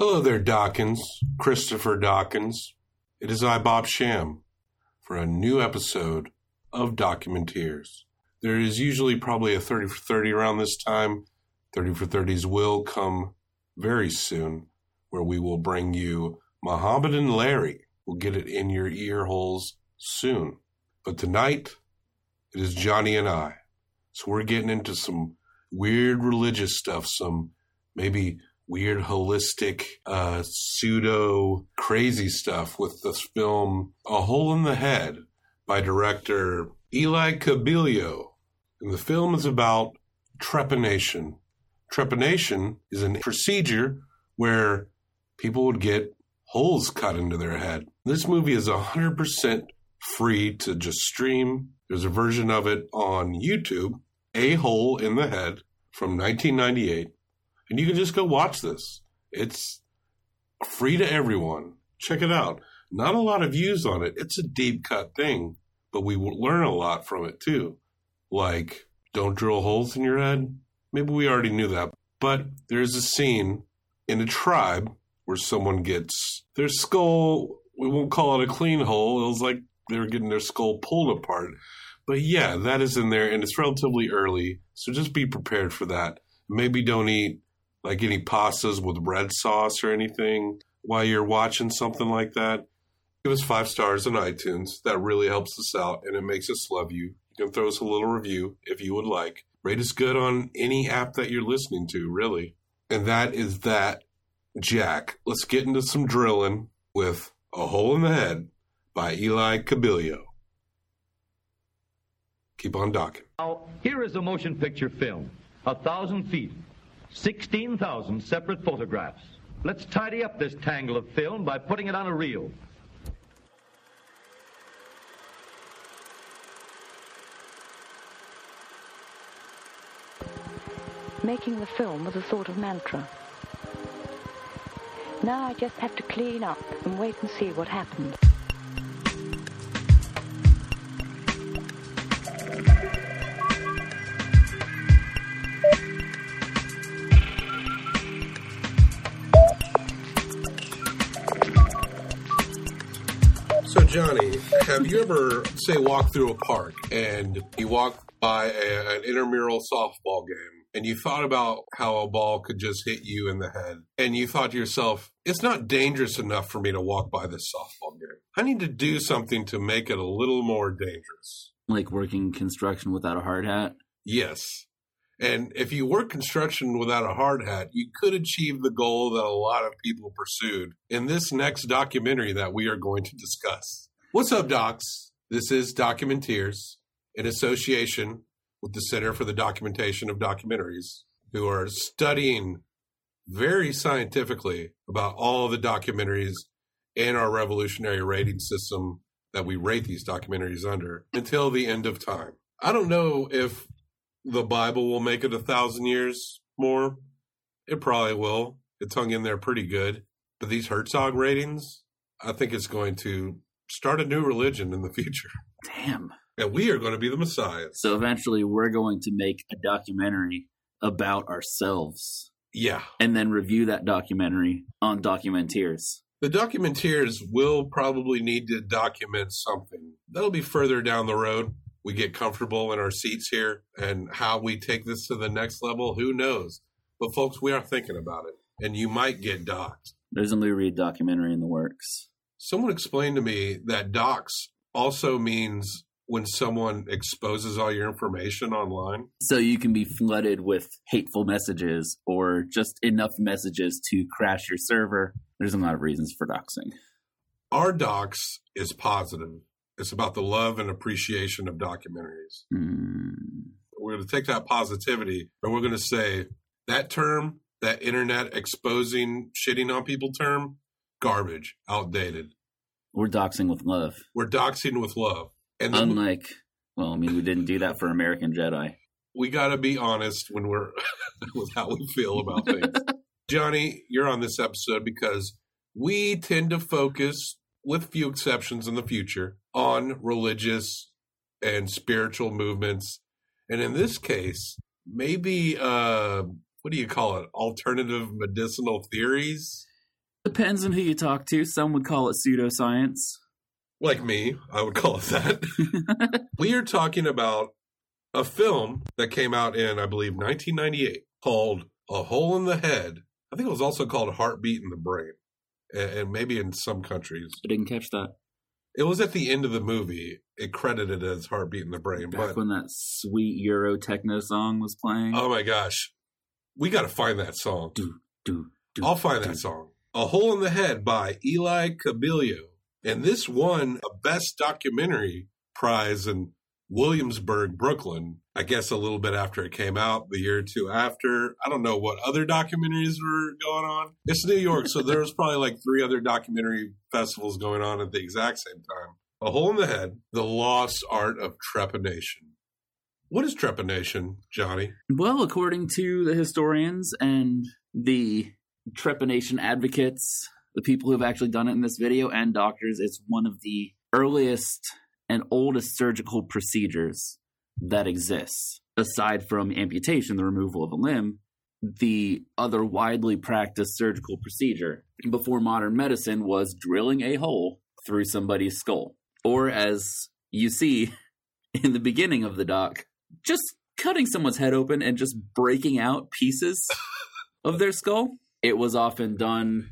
Hello there, Dawkins. Christopher Dawkins. It is I, Bob Sham, for a new episode of Documenteers. There is usually probably a 30 for 30 around this time. 30 for 30s will come very soon, where we will bring you Muhammad and Larry. We'll get it in your ear holes soon. But tonight, it is Johnny and I. So we're getting into some weird religious stuff, some maybe weird holistic uh, pseudo crazy stuff with this film a hole in the head by director eli cabillo and the film is about trepanation. Trepanation is a procedure where people would get holes cut into their head. This movie is 100% free to just stream. There's a version of it on youtube a hole in the head from 1998 and you can just go watch this. It's free to everyone. Check it out. Not a lot of views on it. It's a deep cut thing, but we learn a lot from it too. Like, don't drill holes in your head. Maybe we already knew that. But there's a scene in a tribe where someone gets their skull, we won't call it a clean hole. It was like they were getting their skull pulled apart. But yeah, that is in there and it's relatively early. So just be prepared for that. Maybe don't eat like any pastas with red sauce or anything while you're watching something like that, give us five stars on iTunes. That really helps us out and it makes us love you. You can throw us a little review if you would like. Rate us good on any app that you're listening to, really. And that is that, Jack. Let's get into some drilling with A Hole in the Head by Eli Cabillo. Keep on docking. Now, here is a motion picture film, a thousand feet 16,000 separate photographs. Let's tidy up this tangle of film by putting it on a reel. Making the film was a sort of mantra. Now I just have to clean up and wait and see what happens. Johnny, have you ever, say, walk through a park and you walk by a, an intramural softball game and you thought about how a ball could just hit you in the head and you thought to yourself, it's not dangerous enough for me to walk by this softball game. I need to do something to make it a little more dangerous. Like working construction without a hard hat? Yes. And if you work construction without a hard hat, you could achieve the goal that a lot of people pursued in this next documentary that we are going to discuss. What's up, docs? This is Documenteers in association with the Center for the Documentation of Documentaries, who are studying very scientifically about all the documentaries in our revolutionary rating system that we rate these documentaries under until the end of time. I don't know if the Bible will make it a thousand years more. It probably will. It's hung in there pretty good. But these Herzog ratings, I think it's going to start a new religion in the future. Damn. And we are going to be the messiahs. So eventually we're going to make a documentary about ourselves. Yeah. And then review that documentary on Documenteers. The documenteers will probably need to document something. That'll be further down the road. We get comfortable in our seats here and how we take this to the next level, who knows? But folks, we are thinking about it. And you might get docked. There's a Lou Reed documentary in the works. Someone explained to me that docs also means when someone exposes all your information online. So you can be flooded with hateful messages or just enough messages to crash your server. There's a lot of reasons for doxing. Our docs is positive. It's about the love and appreciation of documentaries. Mm. We're going to take that positivity and we're going to say that term, that internet exposing, shitting on people term, garbage, outdated. We're doxing with love. We're doxing with love. And Unlike, well, I mean, we didn't do that for American Jedi. We got to be honest when we're with how we feel about things. Johnny, you're on this episode because we tend to focus, with few exceptions in the future, on religious and spiritual movements. And in this case, maybe uh what do you call it? Alternative medicinal theories? Depends on who you talk to. Some would call it pseudoscience. Like me, I would call it that. we are talking about a film that came out in, I believe, 1998 called A Hole in the Head. I think it was also called Heartbeat in the Brain, and, maybe in some countries. I didn't catch that. It was at the end of the movie. It credited as Heartbeat in the Brain. Back but when that sweet Euro techno song was playing. oh my gosh, we got to find that song. do, do, do, I'll find do. that song. A Hole in the Head by Eli Cabillo. And this won a Best Documentary prize in Williamsburg, Brooklyn. I guess a little bit after it came out, the year or two after. I don't know what other documentaries were going on. It's New York, so there was probably like three other documentary festivals going on at the exact same time. A Hole in the Head, The Lost Art of Trepanation. What is trepanation, Johnny? Well, according to the historians and the trepanation advocates, the people who have actually done it in this video, and doctors, it's one of the earliest and oldest surgical procedures that exists. Aside from amputation, the removal of a limb, the other widely practiced surgical procedure before modern medicine was drilling a hole through somebody's skull. Or, as you see in the beginning of the doc, just cutting someone's head open and just breaking out pieces of their skull. It was often done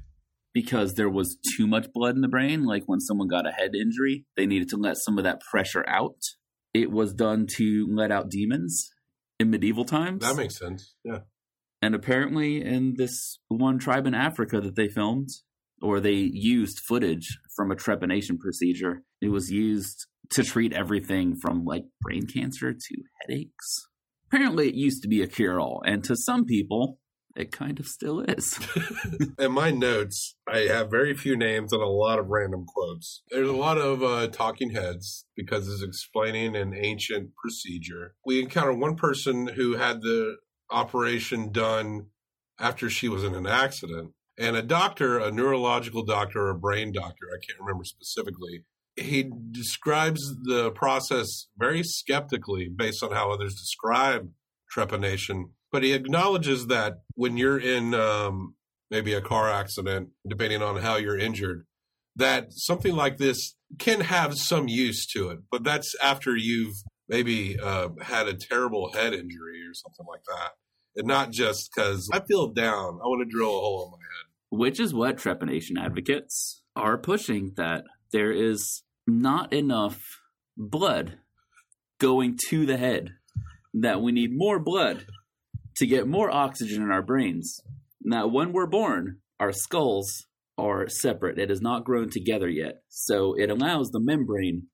because there was too much blood in the brain, like when someone got a head injury, they needed to let some of that pressure out. It was done to let out demons in medieval times. That makes sense. Yeah. And apparently, in this one tribe in Africa that they filmed, or they used footage from a trepanation procedure, it was used to treat everything from like brain cancer to headaches. Apparently, it used to be a cure all, and to some people, it kind of still is. In my notes, I have very few names and a lot of random quotes. There's a lot of uh, talking heads because it's explaining an ancient procedure. We encounter one person who had the operation done after she was in an accident, and a doctor, a neurological doctor or a brain doctor, I can't remember specifically. He describes the process very skeptically based on how others describe trepanation but he acknowledges that when you're in um, maybe a car accident, depending on how you're injured, that something like this can have some use to it. But that's after you've maybe uh, had a terrible head injury or something like that. And not just because I feel down, I want to drill a hole in my head. Which is what trepanation advocates are pushing that there is not enough blood going to the head, that we need more blood to get more oxygen in our brains. Now, when we're born, our skulls are separate. It has not grown together yet. So it allows the membrane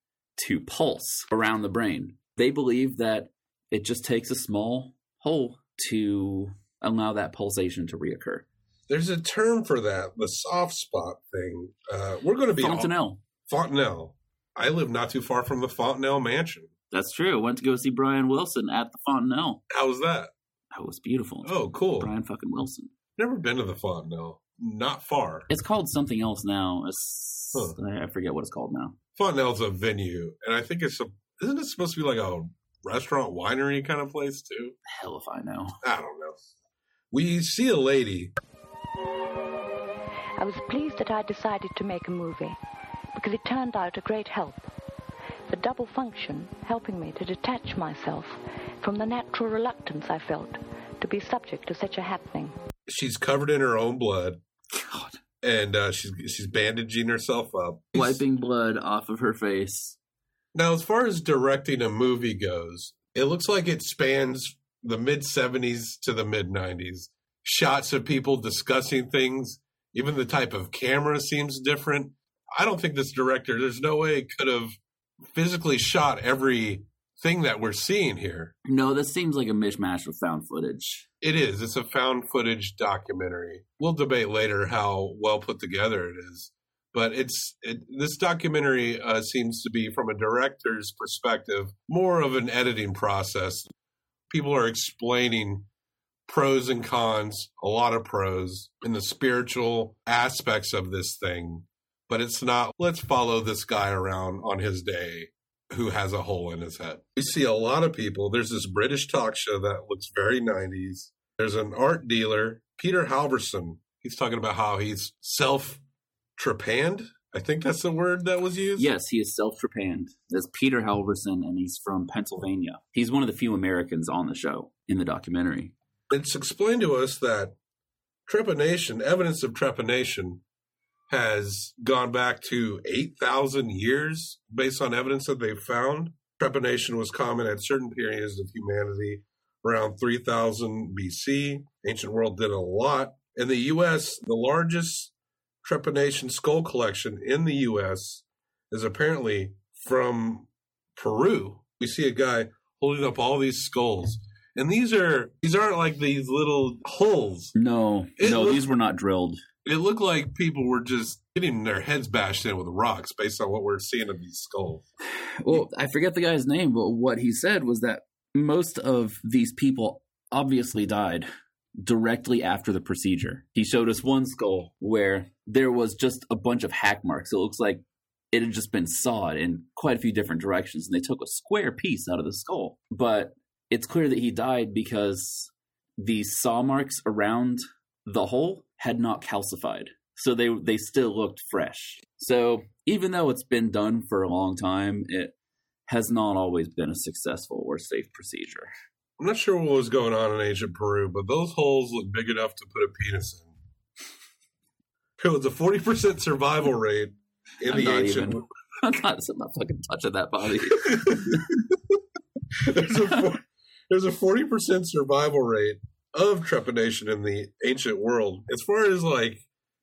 to pulse around the brain. They believe that it just takes a small hole to allow that pulsation to reoccur. There's a term for that, the soft spot thing. Uh, we're going to be Fontanelle. Fontanelle. I live not too far from the Fontanelle Mansion. That's true. I went to go see Brian Wilson at the Fontanelle. How was that? That was beautiful. Oh, cool. Brian fucking Wilson. Never been to the Fontanelle. Not far. It's called something else now. Huh. I forget what it's called now. Fontanelle's a venue, and I think it's a. Isn't it supposed to be like a restaurant winery kind of place too? Hell if I know. I don't know. We see a lady. I was pleased that I decided to make a movie because it turned out a great help. The double function helping me to detach myself from the natural reluctance I felt to be subject to such a happening. She's covered in her own blood, God. and uh, she's she's bandaging herself up, Wiping blood off of her face. Now, as far as directing a movie goes, it looks like it spans the mid 70s to the mid 90s. Shots of people discussing things, even the type of camera seems different. I don't think this director, there's no way it could have physically shot every thing that we're seeing here. No, this seems like a mishmash of found footage. It is. It's a found footage documentary. We'll debate later how well put together it is, but it's it, this documentary uh, seems to be, from a director's perspective, more of an editing process. People are explaining pros and cons, a lot of pros, in the spiritual aspects of this thing, but it's not. Let's follow this guy around on his day who has a hole in his head. We see a lot of people. There's this British talk show that looks very 90s. There's an art dealer, Peter Halvorson. He's talking about how he's self trepanned. I think that's the word that was used. Yes, he is self trepanned. That's Peter Halvorson, and he's from Pennsylvania. He's one of the few Americans on the show in the documentary. It's explained to us that trepanation, evidence of trepanation, has gone back to 8,000 years based on evidence that they've found. Trepanation was common at certain periods of humanity around 3000 BC. Ancient world did a lot. In the U.S., the largest trepanation skull collection in the U.S. is apparently from Peru. We see a guy holding up all these skulls. And these are these aren't like these little holes. No, It no, look- these were not drilled. It looked like people were just getting their heads bashed in with rocks based on what we're seeing of these skulls. Well, I forget the guy's name, but what he said was that most of these people obviously died directly after the procedure. He showed us one skull where there was just a bunch of hack marks. It looks like it had just been sawed in quite a few different directions, and they took a square piece out of the skull. But it's clear that he died because the saw marks around the hole had not calcified. So they they still looked fresh. So even though it's been done for a long time, it has not always been a successful or safe procedure. I'm not sure what was going on in ancient Peru, but those holes look big enough to put a penis in. It was a 40% survival rate in I'm the not ancient even- I'm not, I'm not fucking touching that body. there's a there's a 40% survival rate of trepanation in the ancient world. As far as like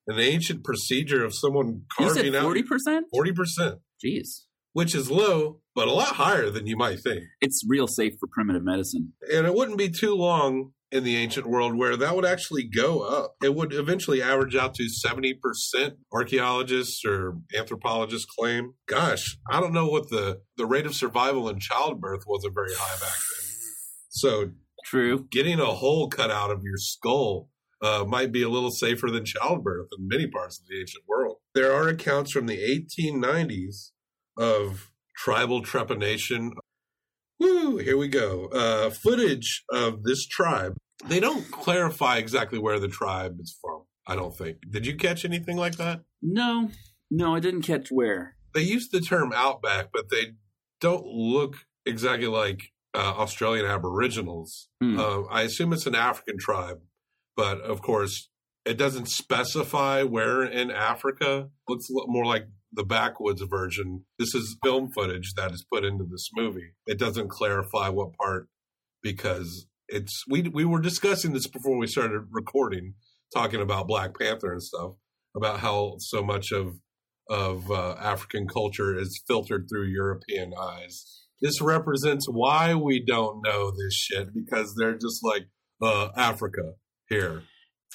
an ancient procedure of someone carving said out forty percent? 40%, Jeez, which is low, but a lot higher than you might think. it's real safe for primitive medicine. And it wouldn't be too long in the ancient world where that would actually go up. It would eventually average out to 70%, archaeologists or anthropologists claim. Gosh, I don't know what the, the rate of survival in childbirth wasn't very high back then. So True. getting a hole cut out of your skull uh, might be a little safer than childbirth in many parts of the ancient world. There are accounts from the 1890s of tribal trepanation. Woo, here we go. Uh, footage of this tribe. They don't clarify exactly where the tribe is from, I don't think. Did you catch anything like that? No, no, I didn't catch where. They use the term outback, but they don't look exactly like uh, Australian Aboriginals. Hmm. Uh, I assume it's an African tribe, but of course, it doesn't specify where in Africa. Looks a more like the backwoods version. This is film footage that is put into this movie. It doesn't clarify what part because it's we we were discussing this before we started recording, talking about Black Panther and stuff about how so much of of uh, African culture is filtered through European eyes. This represents why we don't know this shit because they're just like uh, Africa here.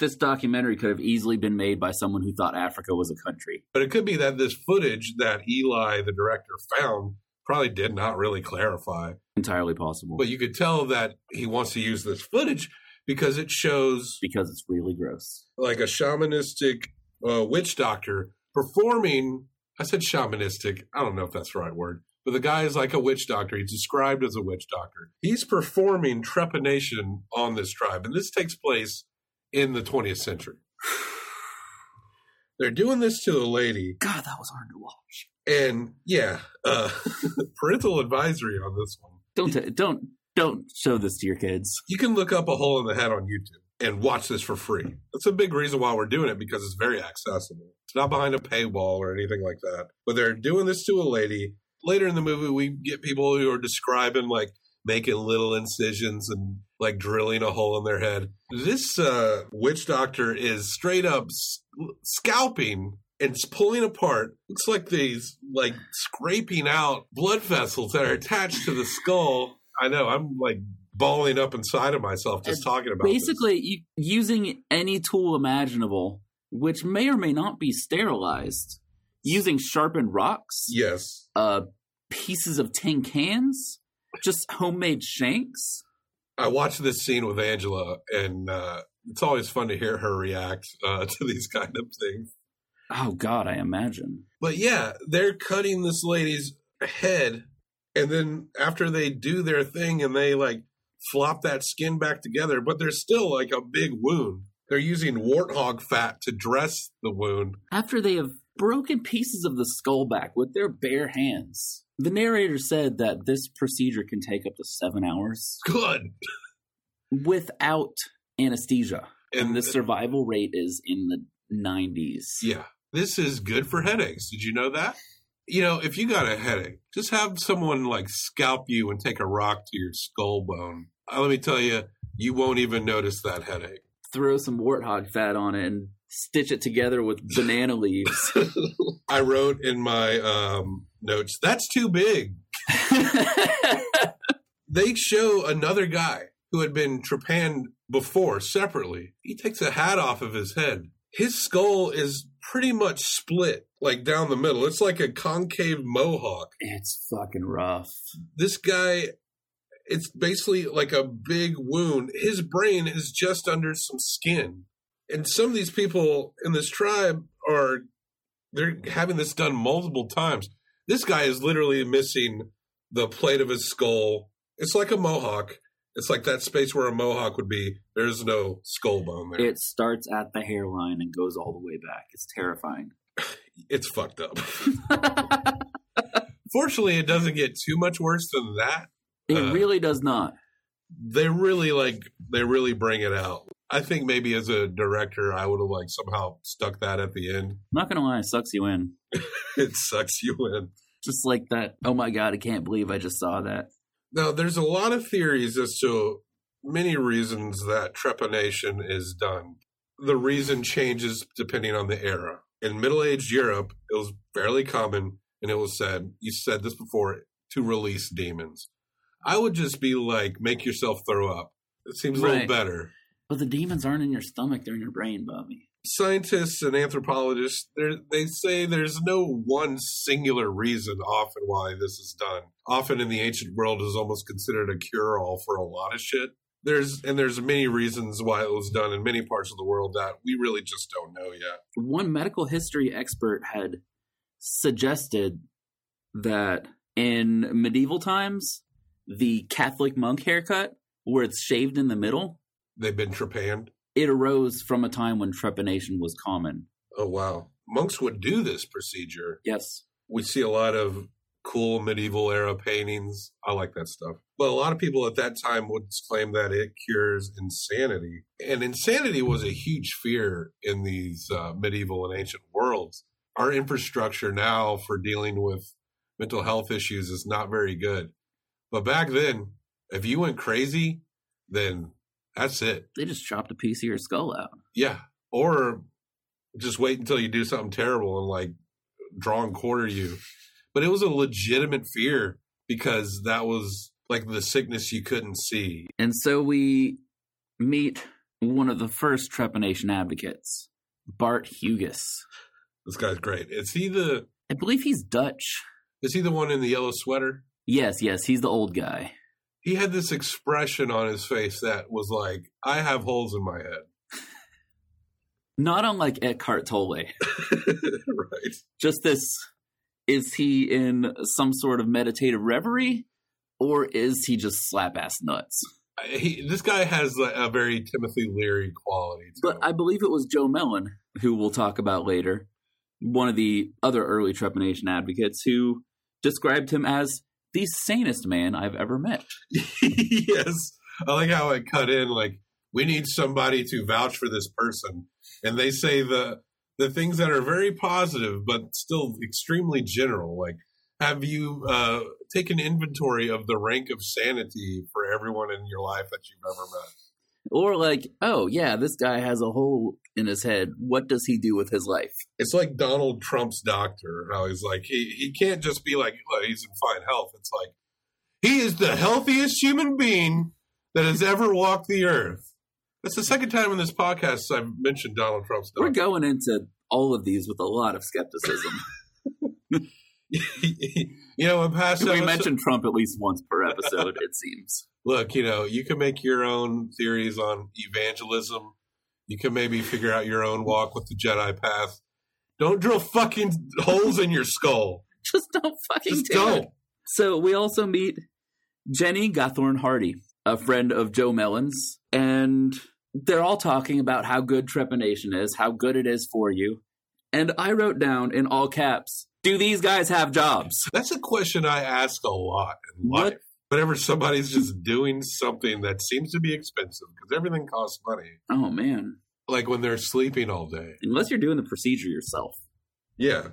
This documentary could have easily been made by someone who thought Africa was a country. But it could be that this footage that Eli, the director, found probably did not really clarify. Entirely possible. But you could tell that he wants to use this footage because it shows because it's really gross. like a shamanistic uh, witch doctor performing. I said shamanistic. I don't know if that's the right word. But the guy is like a witch doctor. He's described as a witch doctor. He's performing trepanation on this tribe. And this takes place in the 20th century. They're doing this to a lady. God, that was hard to watch. And yeah, uh, parental advisory on this one. Don't t- don't don't show this to your kids. You can look up a hole in the head on YouTube and watch this for free. That's a big reason why we're doing it because it's very accessible. It's not behind a paywall or anything like that. But they're doing this to a lady. Later in the movie, we get people who are describing like making little incisions and like drilling a hole in their head. This uh, witch doctor is straight up s- scalping and s- pulling apart. Looks like these like scraping out blood vessels that are attached to the skull. I know. I'm like balling up inside of myself just talking about. Basically, you, using any tool imaginable, which may or may not be sterilized, using sharpened rocks, Yes. uh, pieces of tin cans, just homemade shanks. I watched this scene with Angela, and uh, it's always fun to hear her react uh, to these kind of things. Oh God, I imagine. But yeah, they're cutting this lady's head, and then after they do their thing and they like flop that skin back together, but there's still like a big wound. They're using warthog fat to dress the wound. After they have broken pieces of the skull back with their bare hands. The narrator said that this procedure can take up to seven hours Good. without anesthesia. And And the survival rate is in the 90s. Yeah. This is good for headaches. Did you know that? You know, if you got a headache, just have someone like scalp you and take a rock to your skull bone. Uh, let me tell you, you won't even notice that headache. Throw some warthog fat on it and stitch it together with banana leaves. I wrote in my um, notes, that's too big. They show another guy who had been trepanned before separately. He takes a hat off of his head. His skull is pretty much split, like down the middle. It's like a concave mohawk. it's fucking rough. this guy it's basically like a big wound his brain is just under some skin and some of these people in this tribe are they're having this done multiple times this guy is literally missing the plate of his skull it's like a mohawk it's like that space where a mohawk would be there's no skull bone there It starts at the hairline and goes all the way back. It's terrifying. it's fucked up fortunately it doesn't get too much worse than that It Uh, really does not. they really like they really bring it out. I think maybe as a director, I would have like somehow stuck that at the end. I'm not gonna lie, it sucks you in. It sucks you in. Just like that. Oh my god, I can't believe I just saw that. Now, there's a lot of theories as to many reasons that trepanation is done. The reason changes depending on the era. In Middle Aged Europe, it was fairly common, and it was said, you said this before, to release demons. I would just be like, make yourself throw up. It seems a little better. But the demons aren't in your stomach; they're in your brain, Bobby. scientists and anthropologists they're- say there's no one singular reason often why this is done. Often in the ancient world is almost considered a cure-all for a lot of shit. There's and there's many reasons why it was done in many parts of the world that we really just don't know yet. One medical history expert had suggested that in medieval times, the Catholic monk haircut, where it's shaved in the middle, they've been trepanned it arose from a time when trepanation was common. oh wow monks would do this procedure Yes. we see a lot of cool medieval era paintings. I like that stuff. But a lot of people at that time would claim that it cures insanity. And insanity was a huge fear in these uh, medieval and ancient worlds. Our infrastructure now for dealing with mental health issues is not very good. But back then, if you went crazy, then that's it. They just chopped a piece of your skull out. Yeah. Or just wait until you do something terrible and like draw and quarter you. But it was a legitimate fear because that was like the sickness you couldn't see. And so we meet one of the first trepanation advocates, Bart Huges. This guy's great. Is he the I believe he's Dutch. is he the one in the yellow sweater? Yes, yes, he's the old guy. He had this expression on his face that was like, I have holes in my head. Not unlike Eckhart Tolle. right. Just this is he in some sort of meditative reverie or is he just slap ass nuts? He, this guy has a, very Timothy Leary quality to But him. I believe it was Joe Mellen, who we'll talk about later, one of the other early trepanation advocates, who described him as the sanest man I've ever met. yes. I like how it cut in like we need somebody to vouch for this person. And they say the the things that are very positive but still extremely general like have you uh, taken inventory of the rank of sanity for everyone in your life that you've ever met? Or like, oh yeah, this guy has a hole in his head. What does he do with his life? It's like Donald Trump's doctor, how he's like he he can't just be like he's in fine health. It's like he is the healthiest human being that has ever walked the earth. That's the second time in this podcast I've mentioned Donald Trump's doctor. We're going into all of these with a lot of skepticism. you know, in past we mentioned Trump at least once per episode, it seems. look, you know, you can make your own theories on evangelism. You can maybe figure out your own walk with the Jedi path. Don't drill fucking holes in your skull. Just don't fucking Just do it. So we also meet Jenny Gathorne Hardy, a friend of Joe Mellen's, and they're all talking about how good trepanation is, how good it is for you. And I wrote down in all caps, do these guys have jobs? That's a question I ask a lot in life. What? Whenever somebody's just doing something that seems to be expensive, because everything costs money, Oh man. like when they're sleeping all day. Unless you're doing the procedure yourself. Yeah,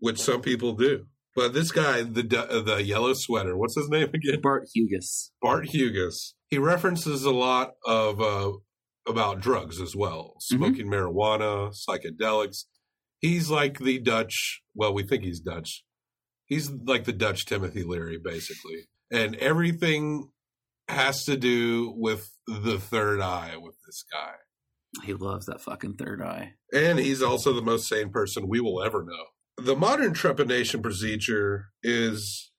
which some people do. But this guy, the the yellow sweater, what's his name again? Bart Huges. Bart Huges. He references a lot of uh, about drugs as well, smoking marijuana, psychedelics. He's like the Dutch. Well, we think he's Dutch. He's like the Dutch Timothy Leary, basically, and everything has to do with the third eye with this guy. He loves that fucking third eye. And he's also the most sane person we will ever know. The modern trepanation procedure is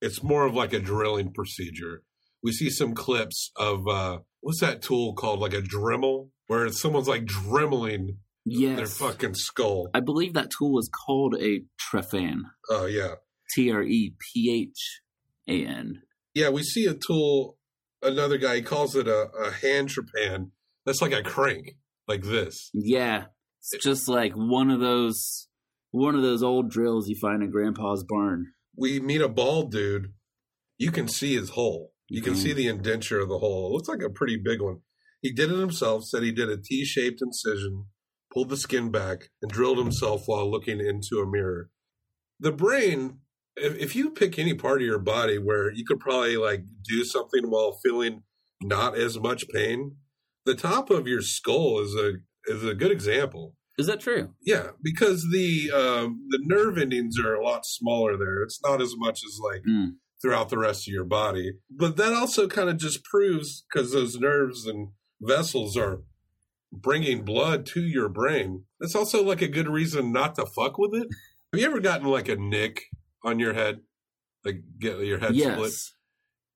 it's more of like a drilling procedure. We see some clips of uh what's that tool called like a Dremel where someone's like dremeling Yes. their fucking skull. I believe that tool is called a Trefan. Oh yeah. T R E P H A N. Yeah, we see a tool another guy he calls it a, a hand trepan. That's like a crank, like this. Yeah. It's just like one of those one of those old drills you find in grandpa's barn. we meet a bald dude. You can see his hole. You can Mhm. see the indenture of the hole. It looks like a pretty big one. He did it himself, said he did a T shaped incision, pulled the skin back, and drilled himself while looking into a mirror. The brain, if, if you pick any part of your body where you could probably like do something while feeling not as much pain, the top of your skull is a is a good example. Is that true? Yeah, because the um, the nerve endings are a lot smaller there. It's not as much as like Mm. throughout the rest of your body. But that also kind of just proves because those nerves and vessels are bringing blood to your brain. That's also like a good reason not to fuck with it. Have you ever gotten like a nick on your head, like get your head split,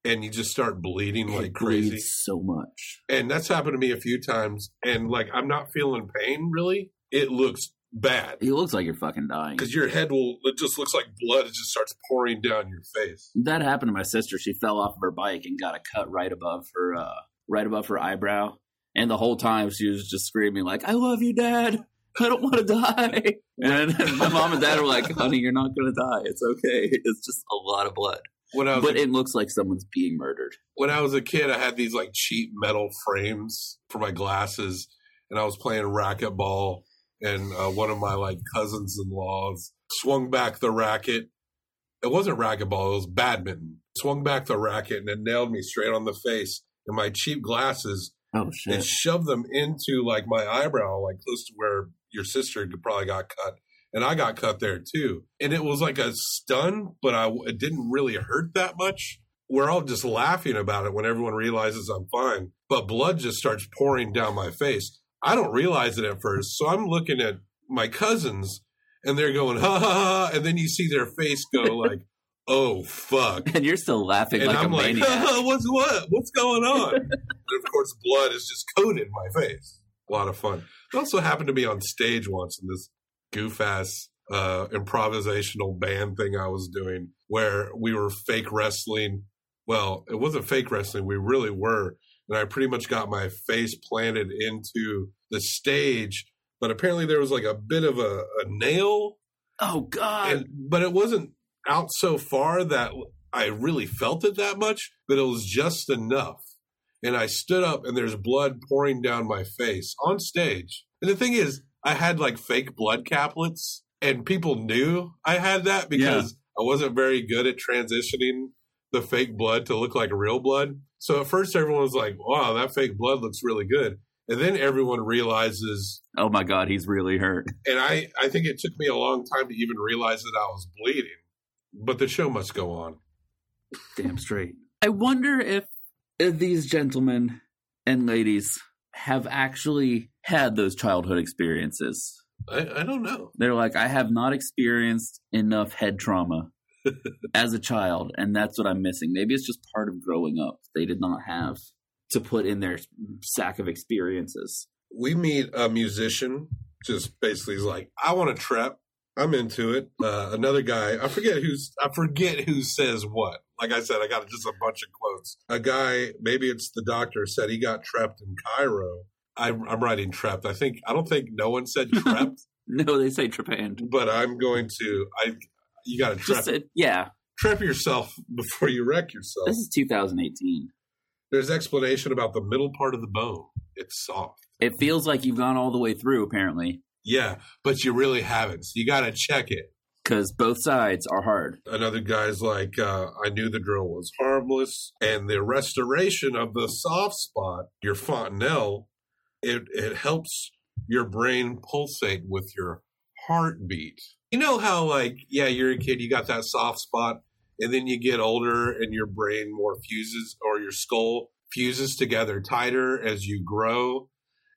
and you just start bleeding like it crazy? so much. and that's happened to me a few times and like i'm not feeling pain really it looks bad It looks like you're fucking dying. because your head will it just looks like blood it just starts pouring down your face That happened to my sister. She fell off of her bike and got a cut right above her uh right above her eyebrow. And the whole time she was just screaming like, "I love you, Dad. I don't want to die." And my mom and dad were like, "Honey, you're not going to die. It's okay. It's just a lot of blood." when i was But a, it looks like someone's being murdered. when i was a kid i had these like cheap metal frames for my glasses and i was playing racquetball and uh, one of my like cousins-in-laws swung back the racket it wasn't racquetball it was badminton swung back the racket and it nailed me straight on the face and my cheap glasses Oh and shit. shoved them into like my eyebrow, like close to where your sister probably got cut, and I got cut there too. And it was like a stun, but I it didn't really hurt that much. We're all just laughing about it when everyone realizes I'm fine, but blood just starts pouring down my face. I don't realize it at first, so I'm looking at my cousins, and they're going ha ha ha, and then you see their face go like, oh fuck. And you're still laughing And like I'm a like, maniac. what's what? What's going on? and of course, blood is just coated my face. A lot of fun. It also happened to be on stage once in this goof ass uh, improvisational band thing I was doing where we were fake wrestling. Well, it wasn't fake wrestling. We really were. And I pretty much got my face planted into the stage. But apparently there was like a bit of a, a nail oh god. and but it wasn't out so far that I really felt it that much, but it was just enough. And I stood up and there's blood pouring down my face on stage. And the thing is, I had like fake blood caplets and people knew I had that because I wasn't very good at transitioning the fake blood to look like real blood. So at first everyone was like, wow, that fake blood looks really good. And then everyone realizes oh my god, he's really hurt. and I, I think it took me a long time to even realize that I was bleeding. But the show must go on. Damn straight. I wonder if, if these gentlemen and ladies have actually had those childhood experiences. I, I don't know. They're like, I have not experienced enough head trauma as a child, and that's what I'm missing. Maybe it's just part of growing up. They did not have to put in their sack of experiences. We meet a musician, just basically is like, I want to trap. I'm into it. Uh, another guy, I forget who's, I forget who says what. Like I said, I got just a bunch of quotes. A guy, maybe it's the doctor, said he got trapped in Cairo I'm, I'm writing trapped. I think I don't think no one said trapped, No, they say trepanned. but I'm going to. I you got to trap Just yeah. trap yourself before you wreck yourself. This is 2018. There's explanation about the middle part of the bone. It's soft. It feels like you've gone all the way through, apparently, Yeah, but you really haven't. So you got to check it. because both sides are hard. Another guy's like, uh, I knew the drill was harmless, and the restoration of the soft spot, your fontanelle, it it helps your brain pulsate with your heartbeat. You know how like, yeah, you're a kid, you got that soft spot, and then you get older, and your brain more fuses, or your skull fuses together tighter as you grow,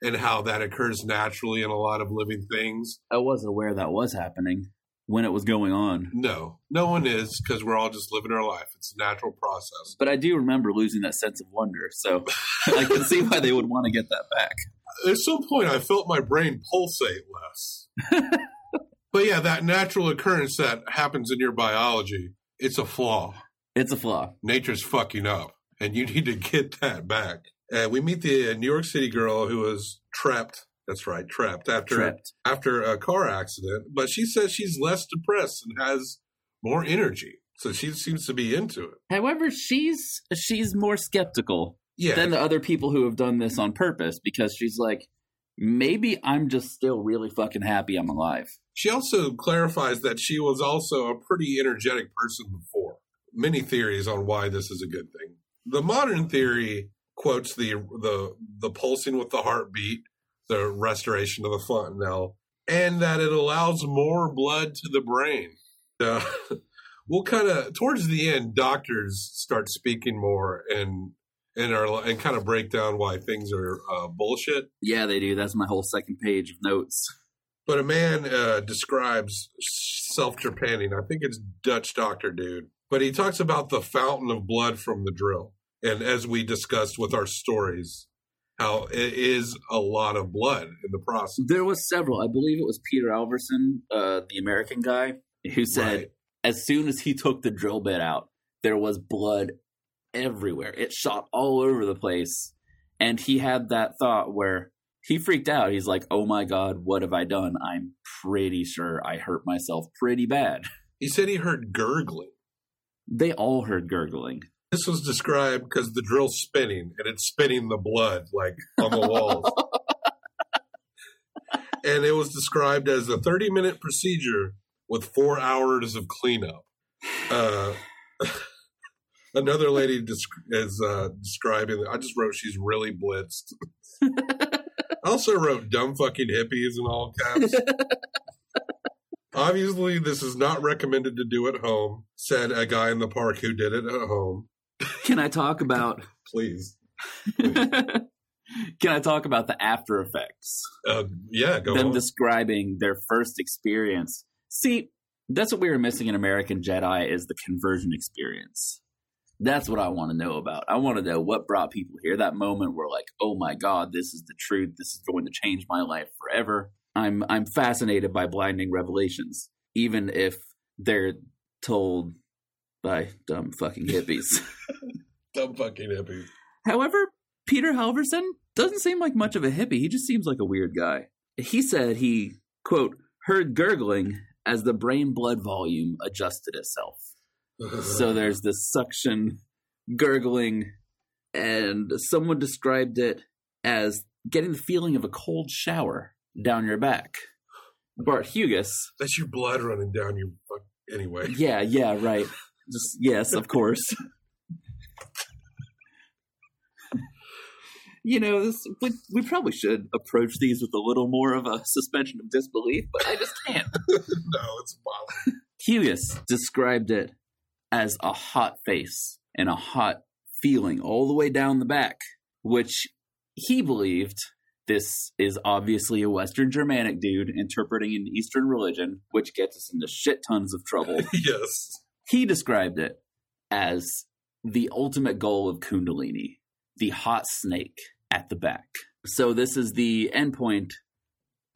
and how that occurs naturally in a lot of living things. I wasn't aware that was happening when it was going on. No, no one is because we're all just living our life. It's a natural process. But I do remember losing that sense of wonder, so I can see why they would want to get that back. At some point, I felt my brain pulsate less. but yeah, that natural occurrence that happens in your biology, it's a flaw. It's a flaw. Nature's fucking up, and you need to get that back. And we meet the uh, New York City girl who was trapped. That's right, trapped after Trapped. after a car accident. But she says she's less depressed and has more energy, so she seems to be into it. However, she's she's more skeptical Yeah, than the other people who have done this on purpose because she's like, maybe I'm just still really fucking happy I'm alive. She also clarifies that she was also a pretty energetic person before. Many theories on why this is a good thing. The modern theory quotes the the the pulsing with the heartbeat, the restoration of the fontanelle, and that it allows more blood to the brain. Uh, we'll kind of towards the end, doctors start speaking more and and are and kind of break down why things are uh, bullshit. Yeah, they do. That's my whole second page of notes. But a man uh, describes self trepanning. I think it's Dutch doctor dude. But he talks about the fountain of blood from the drill. And as we discussed with our stories, how it is a lot of blood in the process. There was several. I believe it was Peter Alverson, uh, the American guy, who said Right. as soon as he took the drill bit out, there was blood everywhere. It shot all over the place. And he had that thought where he freaked out. He's like, oh my God, what have I done? I'm pretty sure I hurt myself pretty bad. He said he heard gurgling. They all heard gurgling. This was described because the drill's spinning and it's spinning the blood like on the walls. and it was described as a 30 minute procedure with four hours of cleanup. Uh, another lady is uh, describing, I just wrote she's really blitzed. I also wrote dumb fucking hippies in all caps. Obviously, this is not recommended to do at home, said a guy in the park who did it at home. Can I talk about Please. Can I talk about the after effects? Uh, yeah, go them on. describing their first experience. See, that's what we were missing in American Jedi is the conversion experience. That's what I want to know about. I want to know what brought people here. That moment where like, oh my god, this is the truth. This is going to change my life forever. I'm I'm fascinated by blinding revelations, even if they're told by dumb fucking hippies. Dumb fucking hippies. However, Peter Halvorson doesn't seem like much of a hippie. He just seems like a weird guy. He said he, quote, heard gurgling as the brain blood volume adjusted itself. So there's this suction, gurgling, and someone described it as getting the feeling of a cold shower down your back. Bart Huges, That's your blood running down your fuck. Anyway, yeah, yeah, right. Just yes, of course. you know, this, we, we probably should approach these with a little more of a suspension of disbelief, but I just can't. no, it's impossible. Huges described it as a hot face and a hot feeling all the way down the back, which he believed this is obviously a Western Germanic dude interpreting an Eastern religion, which gets us into shit tons of trouble. yes. He described it as the ultimate goal of Kundalini, the hot snake at the back. So, this is the endpoint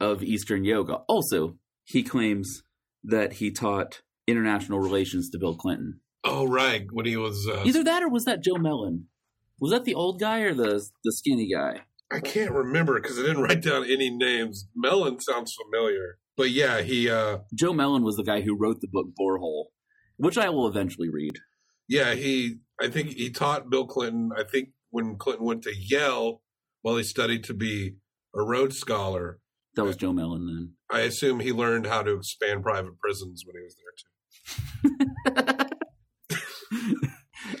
of Eastern yoga. Also, he claims that he taught international relations to Bill Clinton. Oh, right. When he was. Uh, Either that or was that Joe Mellen? Was that the old guy or the the skinny guy? I can't remember because I didn't write down any names. Mellen sounds familiar, but yeah, he uh Joe Mellen was the guy who wrote the book Borehole, which I will eventually read. yeah he I think he taught Bill Clinton. I think when Clinton went to Yale while he studied to be a Rhodes Scholar, That was Joe Mellen then. I assume he learned how to expand private prisons when he was there too.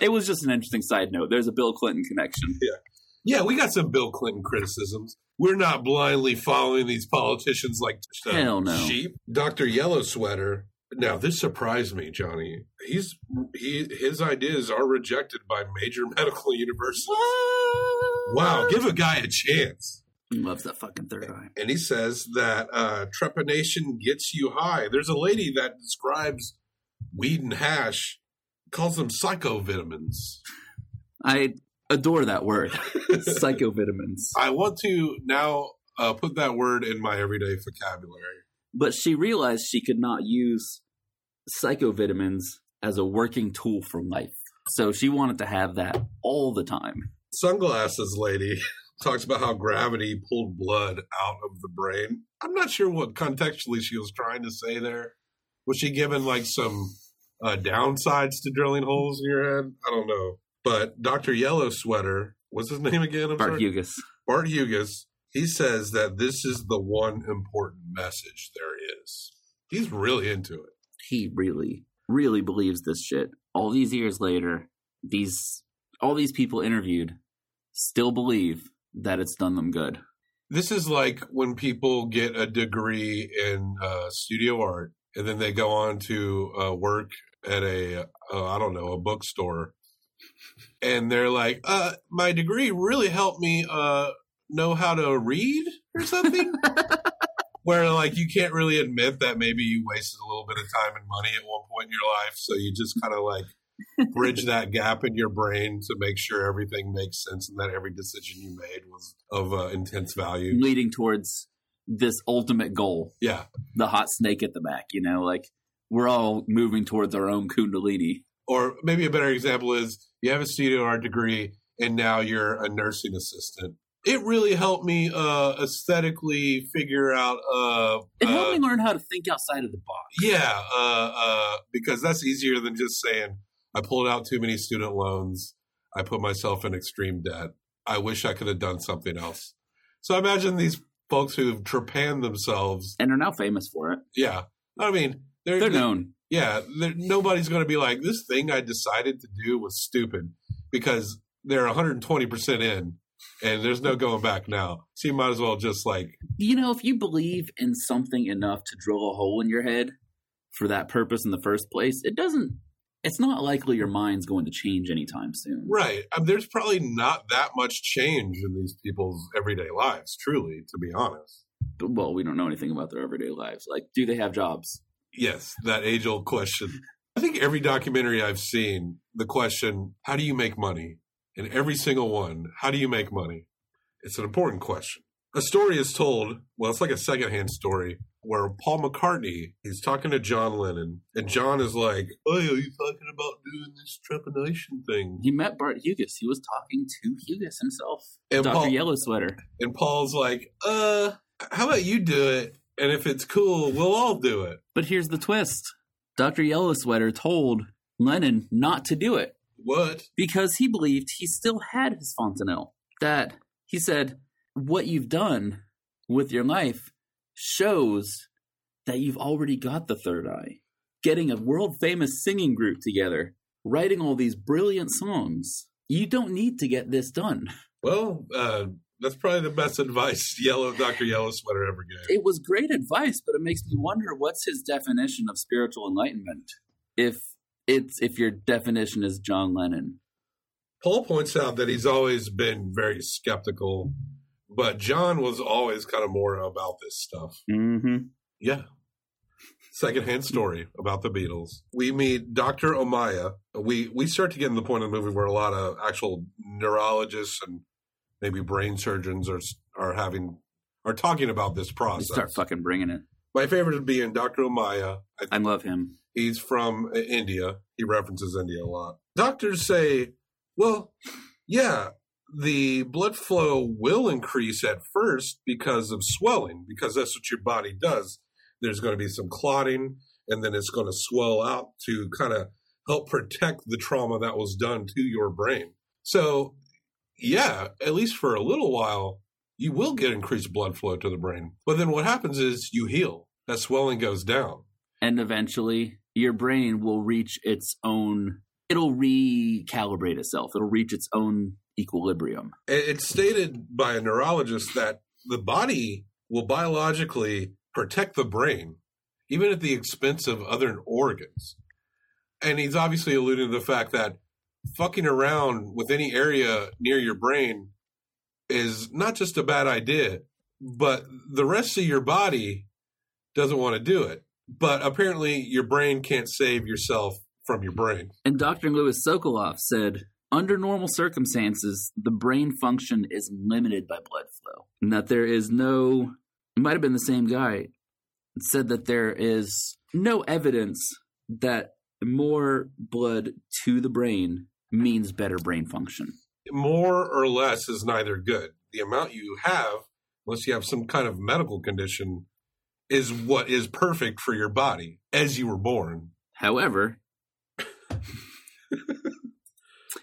it was just an interesting side note. There's a Bill Clinton connection. Yeah, Yeah, we got some Bill Clinton criticisms. We're not blindly following these politicians like uh, Hell no. sheep. Doctor Yellow Sweater. Now this surprised me, Johnny. He's he his ideas are rejected by major medical universities. Wow, give a guy a chance. He loves that fucking third eye. And he says that uh, trepanation gets you high. There's a lady that describes weed and hash, calls them psychovitamins. I adore that word. Psychovitamins. I want to now uh, put that word in my everyday vocabulary. But she realized she could not use psychovitamins as a working tool for life. So she wanted to have that all the time. Sunglasses lady talks about how gravity pulled blood out of the brain. I'm not sure what contextually she was trying to say there. Was she given like some uh, downsides to drilling holes in your head? I don't know. But Dr. Yellow Sweater, what's his name again? I'm Bart sorry? Huges. Bart Huges, he says that this is the one important message there is. He's really into it. He really, really believes this shit. All these years later, these all these people interviewed still believe that it's done them good. This is like when people get a degree in uh, studio art and then they go on to uh, work at a, uh, I don't know, a bookstore. And they're like, uh, my degree really helped me uh, know how to read or something. Where like you can't really admit that maybe you wasted a little bit of time and money at one point in your life. So you just kind of like bridge that gap in your brain to make sure everything makes sense and that every decision you made was of uh, intense value. Leading towards this ultimate goal, Yeah. the hot snake at the back, you know, like we're all moving towards our own kundalini. Or maybe a better example is you have a art degree and now you're a nursing assistant. It really helped me uh, aesthetically figure out. Uh, It uh, helped me learn how to think outside of the box. Yeah, uh, uh, because that's easier than just saying I pulled out too many student loans. I put myself in extreme debt. I wish I could have done something else. So I imagine these folks who've trepanned themselves. And are now famous for it. Yeah, I mean they're, They're known. Yeah, they're- nobody's going to be like this thing I decided to do was stupid because they're 120 percent in, and there's no going back now. So you might as well just like You know, if you believe in something enough to drill a hole in your head for that purpose in the first place, it doesn't. It's not likely your mind's going to change anytime soon. Right. I mean, there's probably not that much change in these people's everyday lives, truly, to be honest. But, well, we don't know anything about their everyday lives. Like, do they have jobs? Yes, that age old question. I think every documentary I've seen, the question, how do you make money? In every single one, how do you make money? It's an important question. A story is told, well, it's like a secondhand story, where Paul McCartney, he's talking to John Lennon, and John is like, Oh, are you talking about doing this trepanation thing? He met Bart Huges. He was talking to Huges himself. And Dr. Paul- Yellow Sweater. And Paul's like, uh, how about you do it? And if it's cool, we'll all do it. But here's the twist Dr. Yellow Sweater told Lennon not to do it What? because he believed he still had his fontanelle. That he said, what you've done with your life shows that you've already got the third eye. Getting a world famous singing group together, writing all these brilliant songs. You don't need to get this done. Well, uh, that's probably the best advice Yellow Dr. Yellow Sweater ever gave. It was great advice, but it makes me wonder what's his definition of spiritual enlightenment? If it's if your definition is John Lennon. Paul points out that he's always been very skeptical, but John was always kind of more about this stuff. Mm-hmm. Yeah. Secondhand story about the Beatles. We meet Dr. Ommaya. We we start to get in the point of the movie where a lot of actual neurologists and maybe brain surgeons are are having are talking about this They process. start fucking bringing it. My favorite would be in Dr. Ommaya. I I love him. He's from uh, India. He references India a lot. Doctors say, well, yeah, the blood flow will increase at first because of swelling, because that's what your body does. There's going to be some clotting, and then it's going to swell out to kind of help protect the trauma that was done to your brain. So, yeah, at least for a little while, you will get increased blood flow to the brain. But then what happens is you heal, that swelling goes down. And eventually, your brain will reach its own, it'll recalibrate itself, it'll reach its own equilibrium. It's stated by a neurologist that the body will biologically protect the brain, even at the expense of other organs. And he's obviously alluding to the fact that fucking around with any area near your brain is not just a bad idea, but the rest of your body doesn't want to do it. But apparently, your brain can't save yourself from your brain. And Dr. Louis Sokoloff said, under normal circumstances, the brain function is limited by blood flow. And that there is no, it might have been the same guy, said that there is no evidence that more blood to the brain means better brain function. More or less is neither good. The amount you have, unless you have some kind of medical condition, is what is perfect for your body as you were born. However,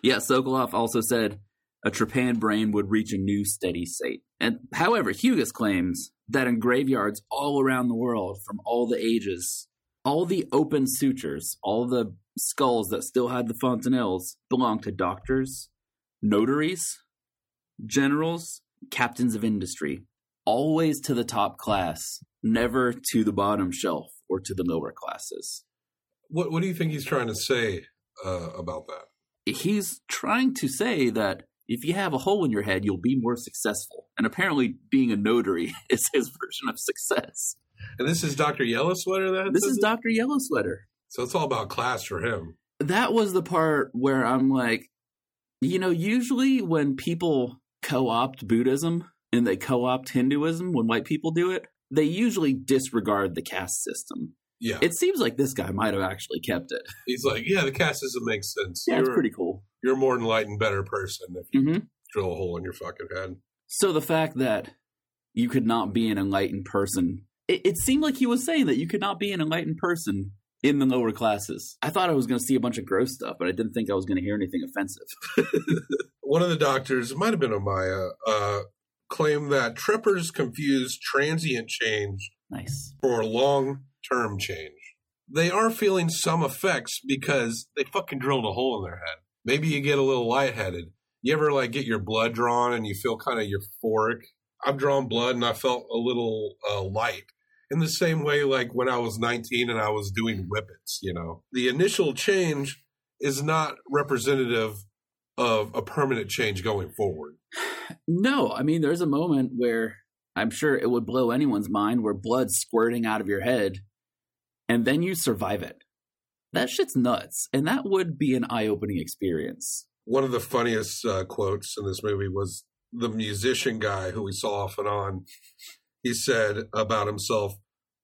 yeah, Sokoloff also said a trepan brain would reach a new steady state. And however, Huges claims that in graveyards all around the world from all the ages, all the open sutures, all the skulls that still had the fontanelles belong to doctors, notaries, generals, captains of industry, always to the top class, never to the bottom shelf or to the lower classes. What What do you think he's trying to say uh, about that? He's trying to say that if you have a hole in your head, you'll be more successful. And apparently, being a notary is his version of success. And this is Dr. Yellow Sweater that This is it? Dr. Yellow Sweater. So it's all about class for him. That was the part where I'm like, you know, usually when people co opt Buddhism and they co opt Hinduism, when white people do it, they usually disregard the caste system. Yeah. It seems like this guy might have actually kept it. he's like, yeah, the caste system makes sense. Yeah, it's you're, pretty cool. you're a more enlightened, better person if you hmm drill a hole in your fucking head. So the fact that you could not be an enlightened person, it, it seemed like he was saying that you could not be an enlightened person in the lower classes. I thought I was going to see a bunch of gross stuff, but I didn't think I was going to hear anything offensive. One of the doctors, it might have been Ommaya, uh, claimed that trippers confuse transient change Nice. for long term change. They are feeling some effects because they fucking drilled a hole in their head. Maybe you get a little lightheaded. You ever like get your blood drawn and you feel kind of euphoric? I've drawn blood and I felt a little uh, light. In the same way, like when I was 19 and I was doing whippets, you know, the initial change is not representative of a permanent change going forward. No, I mean, there's a moment where I'm sure it would blow anyone's mind where blood's squirting out of your head and then you survive it. That shit's nuts. And that would be an eye opening experience. one of the funniest uh, quotes in this movie was the musician guy who we saw off and on. He said about himself,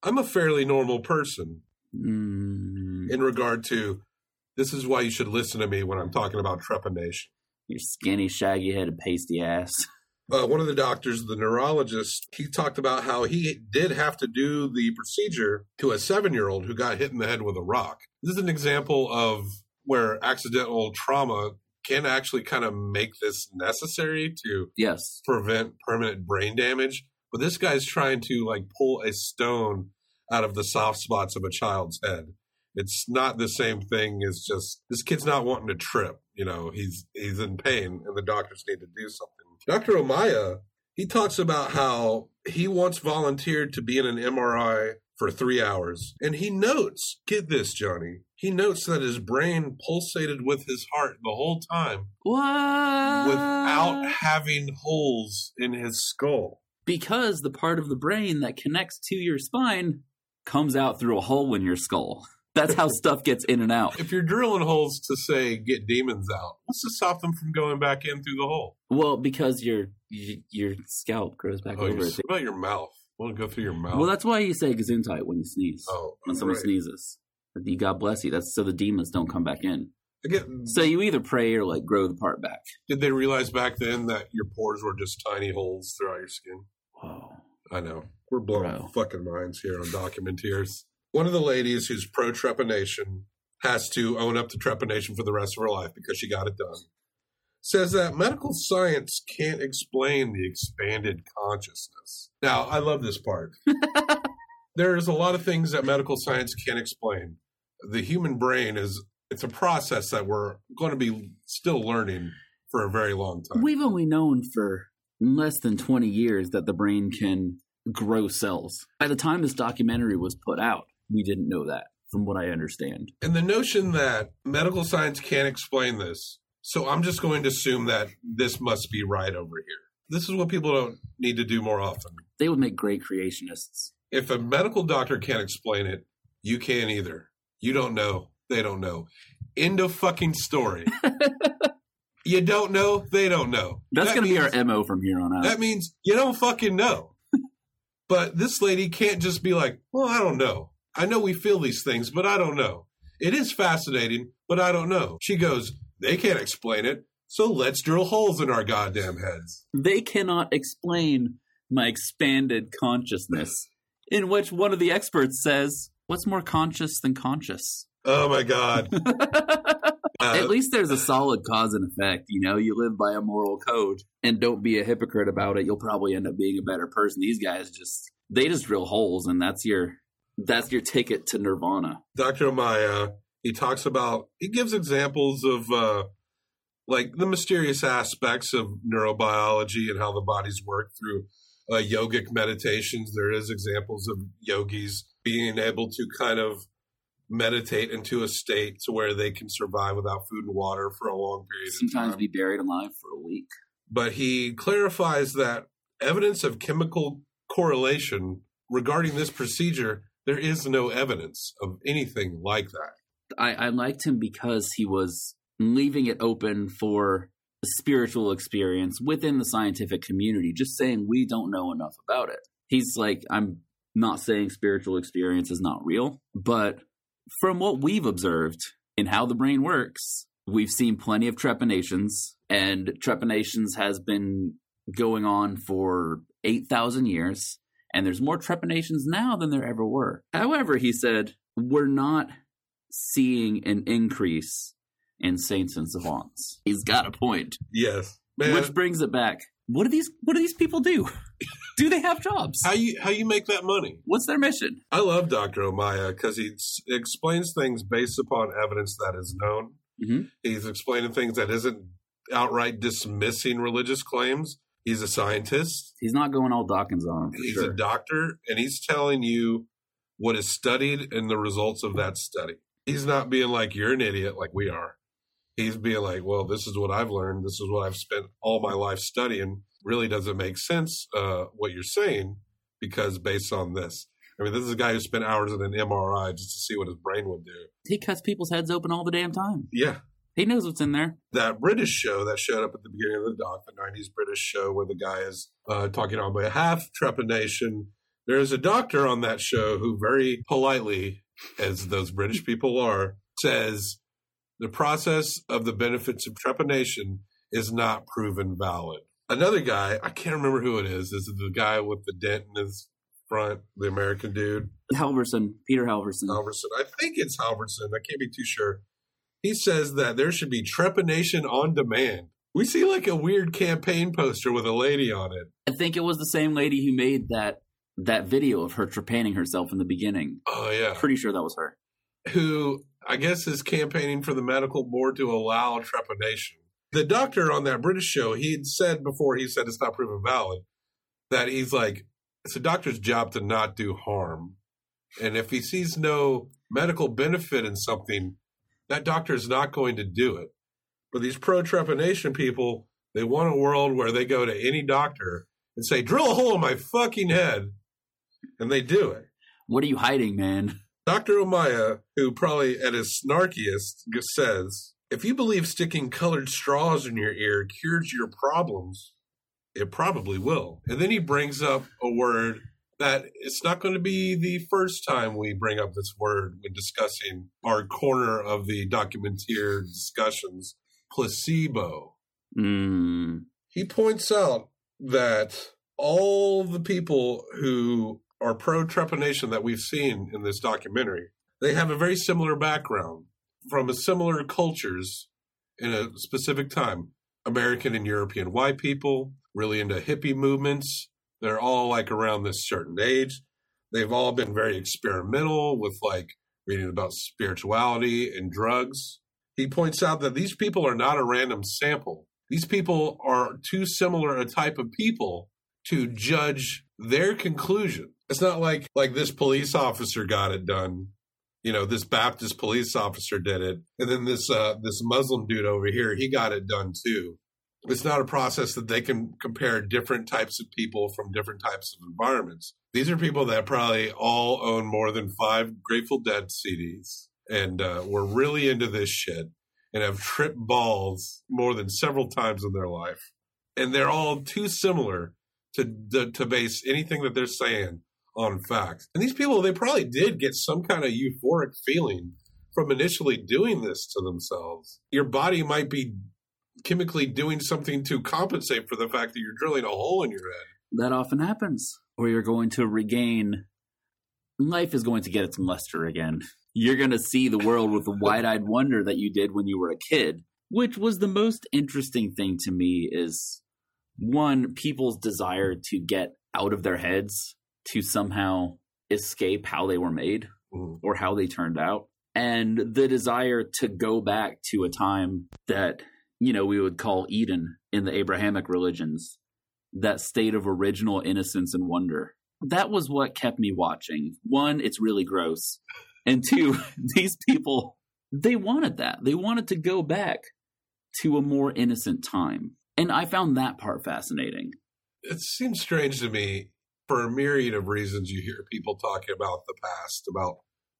I'm a fairly normal person Mm, in regard to this is why you should listen to me when I'm talking about trepanation. your skinny, shaggy headed, pasty ass. Uh, one of the doctors, the neurologist, he talked about how he did have to do the procedure to a seven year old who got hit in the head with a rock. This is an example of where accidental trauma can actually kind of make this necessary to Yes. prevent permanent brain damage. But this guy's trying to like pull a stone out of the soft spots of a child's head. It's not the same thing as just this kid's not wanting to trip. You know, he's he's in pain, and the doctors need to do something. Dr. Ommaya, he talks about how he once volunteered to be in an MRI for three hours, and he notes, get this, Johnny. He notes that his brain pulsated with his heart the whole time What? without having holes in his skull. Because the part of the brain that connects to your spine comes out through a hole in your skull. That's how stuff gets in and out. If you're drilling holes to say get demons out, what's to stop them from going back in through the hole? Well, because your your scalp grows back Oh, over what about your mouth? Want to go through your mouth? Well, that's why you say gesundheit when you sneeze. oh, when someone right. sneezes. God bless you. That's so the demons don't come back in. Get, So you either pray or like grow the part back. did they realize back then that your pores were just tiny holes throughout your skin? Whoa. I know. We're blowing fucking minds here on Documenteers. One of the ladies who's pro trepanation has to own up to trepanation for the rest of her life because she got it done. Says that medical science can't explain the expanded consciousness. Now, I love this part. There's a lot of things that medical science can't explain. The human brain is it's a process that we're going to be still learning for a very long time. We've only known for less than 20 years that the brain can grow cells. By the time this documentary was put out, we didn't know that, from what I understand. And the notion that medical science can't explain this, so I'm just going to assume that this must be right over here. This is what people don't need to do more often. They would make great creationists. If a medical doctor can't explain it, you can't either. You don't know. They don't know. End of fucking story. you don't know. They don't know. That's That going to be our MO from here on out. That means you don't fucking know. but this lady can't just be like, well, I don't know. I know we feel these things, but I don't know. It is fascinating, but I don't know. She goes, they can't explain it, so let's drill holes in our goddamn heads. they cannot explain my expanded consciousness, in which one of the experts says, What's more conscious than conscious? Oh my God. Uh, At least there's a solid cause and effect. You know, you live by a moral code and don't be a hypocrite about it. You'll probably end up being a better person. These guys just, they just drill holes and that's your, that's your ticket to nirvana. Dr. Ommaya, he talks about, he gives examples of uh, like the mysterious aspects of neurobiology and how the bodies work through uh, yogic meditations. There is examples of yogis being able to kind of meditate into a state to where they can survive without food and water for a long period of Sometimes be buried alive for a week. but he clarifies that evidence of chemical correlation regarding this procedure, there is no evidence of anything like that. I, I liked him because he was leaving it open for a spiritual experience within the scientific community, just saying we don't know enough about it. He's like, I'm not saying spiritual experience is not real, but from what we've observed in how the brain works, we've seen plenty of trepanations, and trepanations has been going on for 8,000 years, and there's more trepanations now than there ever were. However, he said, we're not seeing an increase in saints and savants. He's got a point. Yes, man. Which brings it back. What do these what do these people do? do they have jobs? how you how you make that money? What's their mission? I love Dr. Ommaya because he explains things based upon evidence that is known. Mhm. He's explaining things that isn't outright dismissing religious claims. He's a scientist. He's not going all Dawkins on him He's sure. a doctor, and he's telling you what is studied and the results of that study. He's not being like you're an idiot like we are. He's being like, well, this is what I've learned. This is what I've spent all my life studying. Really doesn't make sense uh, what you're saying because based on this. I mean, this is a guy who spent hours in an MRI just to see what his brain would do. he cuts people's heads open all the damn time. Yeah, He knows what's in there. that British show that showed up at the beginning of the doc, the 90s British show where the guy is uh, talking on behalf of trepanation. There's a doctor on that show who very politely, as those British people are, says the process of the benefits of trepanation is not proven valid. Another guy, I can't remember who it is, is the guy with the dent in his front, the American dude. Halvorson, Peter Halvorson. Halvorson. I think it's Halvorson. I can't be too sure. He says that there should be trepanation on demand. We see like a weird campaign poster with a lady on it. I think it was the same lady who made that that video of her trepanning herself in the beginning. Oh yeah, Pretty sure that was her. who I guess is campaigning for the medical board to allow trepanation. The doctor on that British show, he had said before he said it's not proven valid that he's like it's a doctor's job to not do harm, and if he sees no medical benefit in something, that doctor is not going to do it. But these pro trepanation people, they want a world where they go to any doctor and say, "Drill a hole in my fucking head," and they do it. What are you hiding, man? Dr. Ommaya, who probably at his snarkiest says, if you believe sticking colored straws in your ear cures your problems, it probably will. And then he brings up a word that it's not going to be the first time we bring up this word when discussing our corner of the documenteer discussions placebo. Mm. He points out that all the people who are pro trepanation that we've seen in this documentary, they have a very similar background from similar cultures in a specific time. American and European white people, really into hippie movements. They're all like around this certain age. They've all been very experimental with like reading about spirituality and drugs. He points out that these people are not a random sample. These people are too similar a type of people to judge their conclusion. It's not like like this police officer got it done. You know, this Baptist police officer did it, and then this uh, this Muslim dude over here, he got it done too. It's not a process that they can compare different types of people from different types of environments. These are people that probably all own more than five Grateful Dead CDs and uh, were really into this shit and have tripped balls more than several times in their life. And they're all too similar to, to, to base anything that they're saying on facts. And these people, they probably did get some kind of euphoric feeling from initially doing this to themselves. Your body might be chemically doing something to compensate for the fact that you're drilling a hole in your head. That often happens. Or you're going to regain. Life is going to get its luster again. You're going to see the world with the wide eyed wonder that you did when you were a kid, which was the most interesting thing to me is one, people's desire to get out of their heads to somehow escape how they were made Mhm. or how they turned out. And the desire to go back to a time that, you know, we would call Eden in the Abrahamic religions, that state of original innocence and wonder. That was what kept me watching. One, it's really gross. And two, these people, they wanted that. They wanted to go back to a more innocent time. And I found that part fascinating. It seems strange to me for a myriad of reasons you hear people talking about the past, about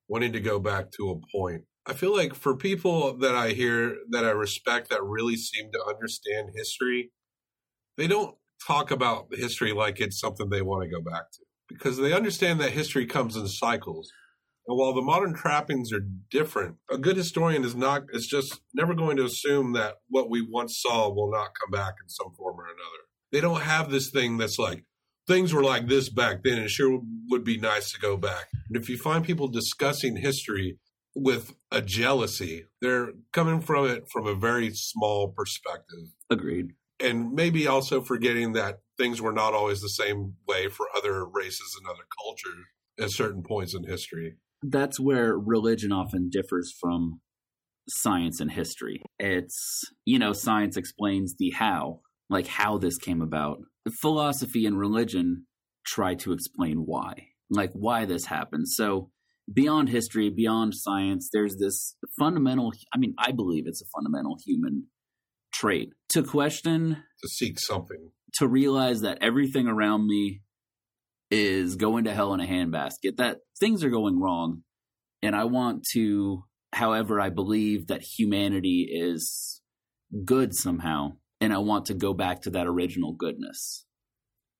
wanting to go back to a point. I feel like for people that I hear that I respect that really seem to understand history, they don't talk about history like it's something they want to go back to because they understand that history comes in cycles. And while the modern trappings are different, a good historian is not is just never going to assume that what we once saw will not come back in some form or another. They don't have this thing that's like things were like this back then and it sure would be nice to go back. And if you find people discussing history with a jealousy, they're coming from it from a very small perspective Agreed. and maybe also forgetting that things were not always the same way for other races and other cultures at certain points in history. That's where religion often differs from science and history. It's, you know, science explains the how, like how this came about. Philosophy and religion try to explain why, like why this happened. So, beyond history, beyond science, there's this fundamental, I mean, I believe it's a fundamental human trait to question To seek something. to realize that everything around me is going to hell in a handbasket, that things are going wrong. And I want to, however, I believe that humanity is good somehow. And I want to go back to that original goodness.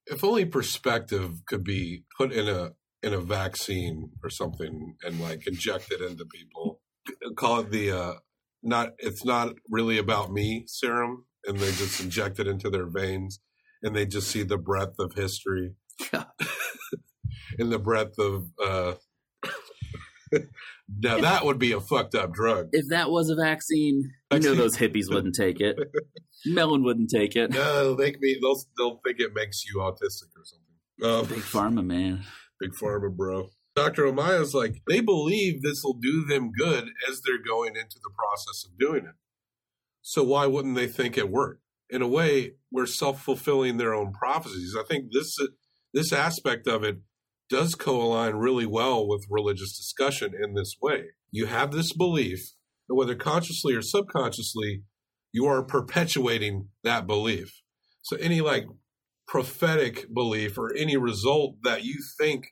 If only perspective could be put in a in a vaccine or something and like injected into people. Call it the uh not it's not really about me serum and they just inject it into their veins and they just see the breadth of history in the breadth of uh now that would be a fucked up drug. If that was a vaccine, you know those hippies wouldn't take it. Mellen wouldn't take it. No, they me they'll they'll think it makes you autistic or something. Um, Big pharma, man. Big Pharma, bro. Dr. Ommaya's like, they believe this will do them good as they're going into the process of doing it. So why wouldn't they think it worked? In a way, we're self-fulfilling their own prophecies. I think this this aspect of it does co-align really well with religious discussion in this way. You have this belief that whether consciously or subconsciously, you are perpetuating that belief. So any like prophetic belief or any result that you think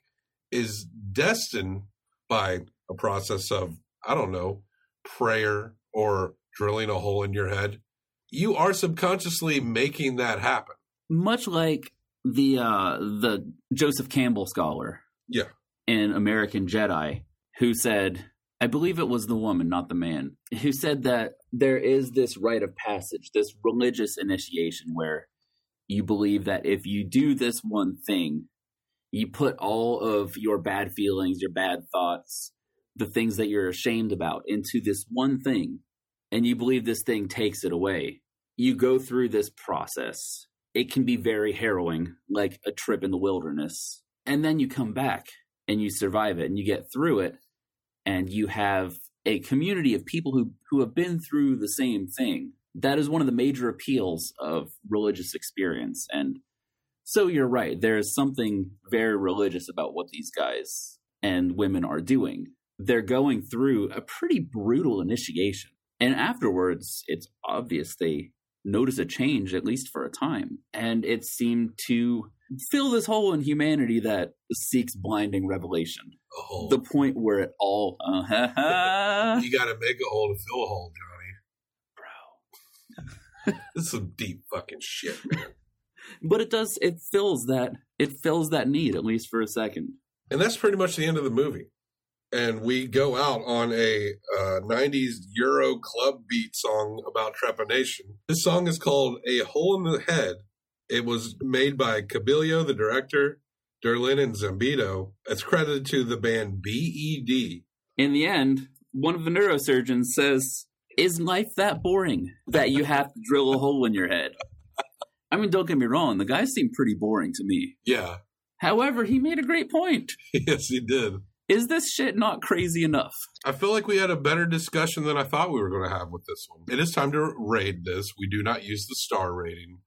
is destined by a process of, I don't know, prayer or drilling a hole in your head, you are subconsciously making that happen. Much like the uh the Joseph Campbell scholar Yeah. in American Jedi who said I believe it was the woman, not the man, who said that there is this rite of passage, this religious initiation where you believe that if you do this one thing, you put all of your bad feelings, your bad thoughts, the things that you're ashamed about into this one thing, and you believe this thing takes it away. You go through this process. It can be very harrowing, like a trip in the wilderness. And then you come back and you survive it and you get through it and you have a community of people who who have been through the same thing. That is one of the major appeals of religious experience. And so you're right. There is something very religious about what these guys and women are doing. They're going through a pretty brutal initiation. And afterwards, it's obvious they notice a change, at least for a time. And it seemed to fill this hole in humanity that seeks blinding revelation Oh, the point where it all uh, you got to make a hole to fill a hole, Johnny. bro This is some deep fucking shit, man. but it does it fills that it fills that need at least for a second and that's pretty much the end of the movie. And we go out on a uh, 90s Euro club beat song about trepanation. This song is called A Hole in the Head. It was made by Kabillio, the director, Derlin, and Zambito. It's credited to the band BED. in the end one of the neurosurgeons says is life that boring that you have to drill a hole in your head i mean don't get me wrong the guy seemed pretty boring to me Yeah, however he made a great point yes, he did. Is this shit not crazy enough I feel like we had a better discussion than I thought we were going to have with this one. It is time to rate this. We do not use the star rating.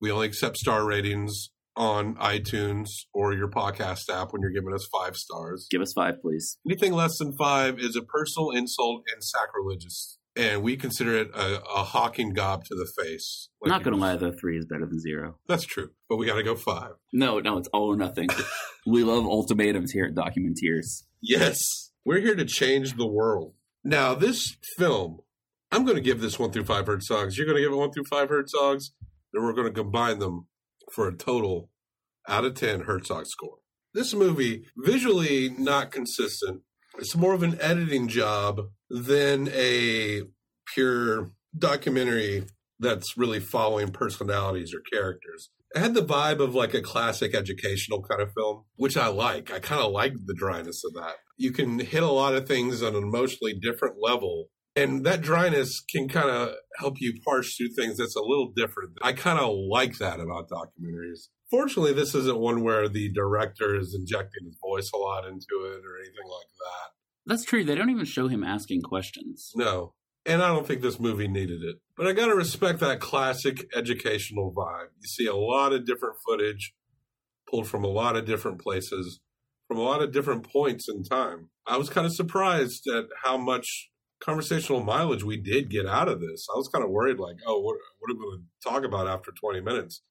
We only accept star ratings on iTunes or your podcast app when you're giving us five stars. give us five please Anything less than five is a personal insult and sacrilegious. And we consider it a, a hawking gob to the face. i'm not gonna lie though three is better than zero That's true. But we got to go five. no no it's all or nothing we love ultimatums here at documenteers Yes. We're here to change the world. Now, this film, I'm going to give this one through five Herzogs. You're going to give it one through five Herzogs. Then we're going to combine them for a total out of 10 Herzog score. This movie, visually not consistent. It's more of an editing job than a pure documentary that's really following personalities or characters. It had the vibe of like a classic educational kind of film, which I like. I kind of like the dryness of that. You can hit a lot of things on an emotionally different level. And that dryness can kind of help you parse through things that's a little different. I kind of like that about documentaries. Fortunately, this isn't one where the director is injecting his voice a lot into it or anything like that. That's true. They don't even show him asking questions. No. And I don't think this movie needed it. But I got to respect that classic educational vibe. You see a lot of different footage pulled from a lot of different places, from a lot of different points in time. I was kind of surprised at how much conversational mileage we did get out of this. I was kind of worried, like, oh, what, what are we going to talk about after 20 minutes?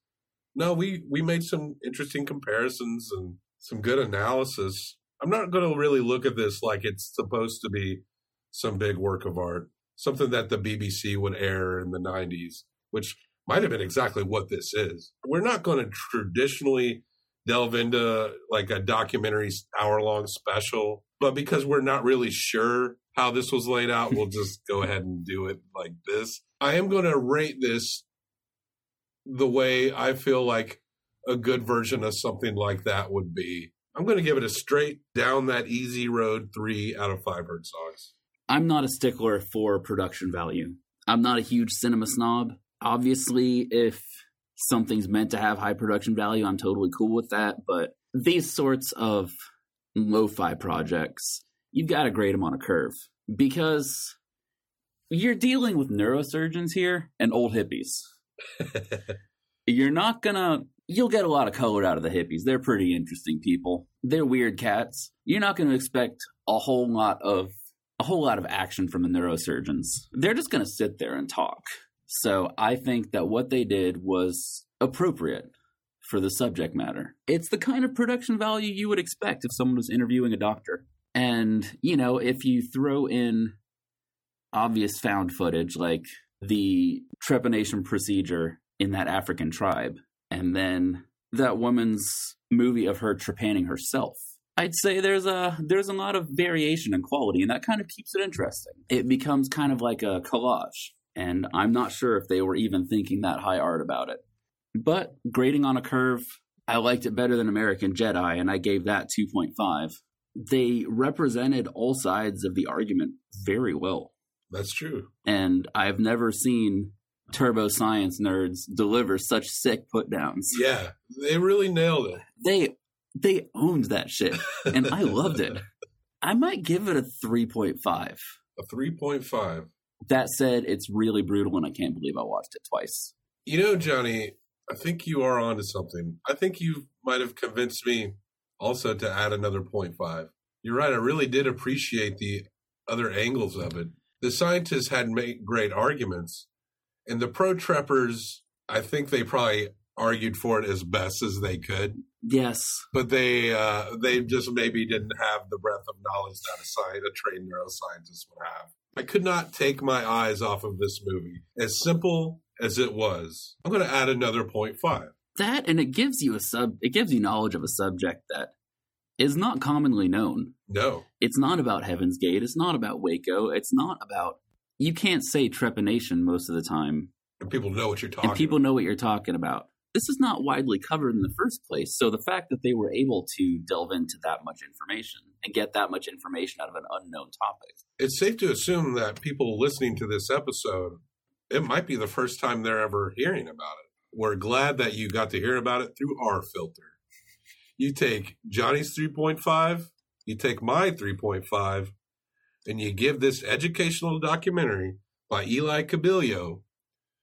No, we, we made some interesting comparisons and some good analysis. I'm not going to really look at this like it's supposed to be some big work of art, something that the BBC would air in the 90s, which might have been exactly what this is. We're not going to traditionally delve into like a documentary hour long special, but because we're not really sure how this was laid out, we'll just go ahead and do it like this. I am going to rate this the way I feel like a good version of something like that would be. I'm going to give it a straight down that easy road three out of five Bird songs. I'm not a stickler for production value. I'm not a huge cinema snob. Obviously, if something's meant to have high production value, I'm totally cool with that. But these sorts of lo fi projects, you've got to grade them on a curve because you're dealing with neurosurgeons here and old hippies. You're not gonna. You'll get a lot of color out of the hippies. They're pretty interesting people. They're weird cats. You're not going to expect a whole lot of a whole lot of action from the neurosurgeons. They're just going to sit there and talk. So I think that what they did was appropriate for the subject matter. It's the kind of production value you would expect if someone was interviewing a doctor. And, you know, if you throw in obvious found footage like the trepanation procedure in that African tribe, and then that woman's movie of her trepanning herself. I'd say there's a there's a lot of variation in quality, and that kind of keeps it interesting. It becomes kind of like a collage, and I'm not sure if they were even thinking that high art about it. But grading on a curve, I liked it better than American Jedi, and I gave that 2.5. They represented all sides of the argument very well, That's true. and I've never seen turbo science nerds deliver such sick put downs. Yeah, they really nailed it. They they owned that shit, and I loved it. I might give it a 3.5. A 3.5. That said, it's really brutal, and I can't believe I watched it twice. You know, Johnny, I think you are onto something. I think you might have convinced me also to add another 0.5. You're right. I really did appreciate the other angles of it. The scientists had made great arguments, and the pro treppers, I think they probably argued for it as best as they could, Yes, but they uh, they just maybe didn't have the breadth of knowledge that a, a trained neuroscientist would have. I could not take my eyes off of this movie. As simple as it was, I'm going to add another 0.5. that and it gives you a sub. It gives you knowledge of a subject that is not commonly known. No. It's not about Heaven's Gate. It's not about Waco. It's not about. You can't say trepanation most of the time, And people know what you're talking and people know what you're talking about. This is not widely covered in the first place. So the fact that they were able to delve into that much information and get that much information out of an unknown topic. It's safe to assume that people listening to this episode, it might be the first time they're ever hearing about it. We're glad that you got to hear about it through our filter. You take Johnny's 3.5, you take my 3.5, and you give this educational documentary by Eli Kabillio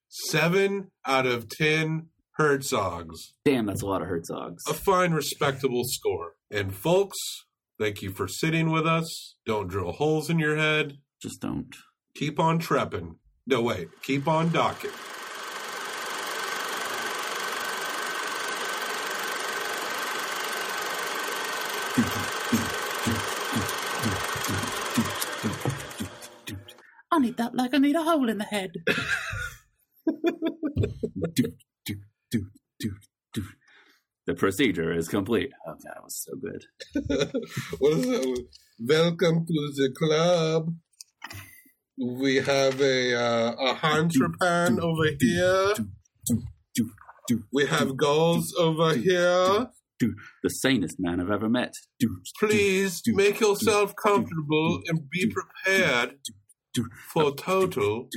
seven out of 10 Herzogs. Damn, that's a lot of Herzogs. a fine, respectable score. And folks, thank you for sitting with us. Don't drill holes in your head. Just don't. Keep on trepping. No, wait. Keep on docking. I need that like I need a hole in the head. The procedure is complete. Oh, that was so good. what is that? Welcome to the club. We have a uh, a Hantrapan over here. We have goals over here. The sanest man I've ever met. Please make yourself comfortable and be prepared for oh, total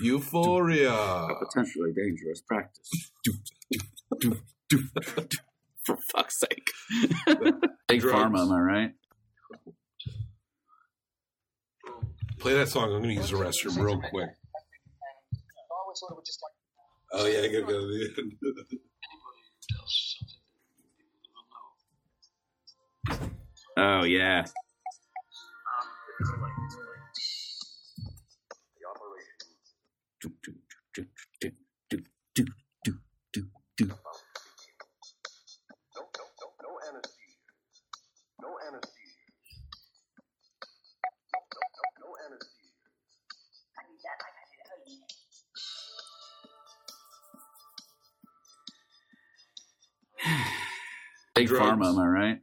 euphoria. A potentially dangerous practice. For fuck's sake. Big Drugs. pharma, am I right? Play that song. I'm going to use the restroom real quick. Oh yeah, I gotta go. to the- Oh yeah. Um, Big pharma, am I right?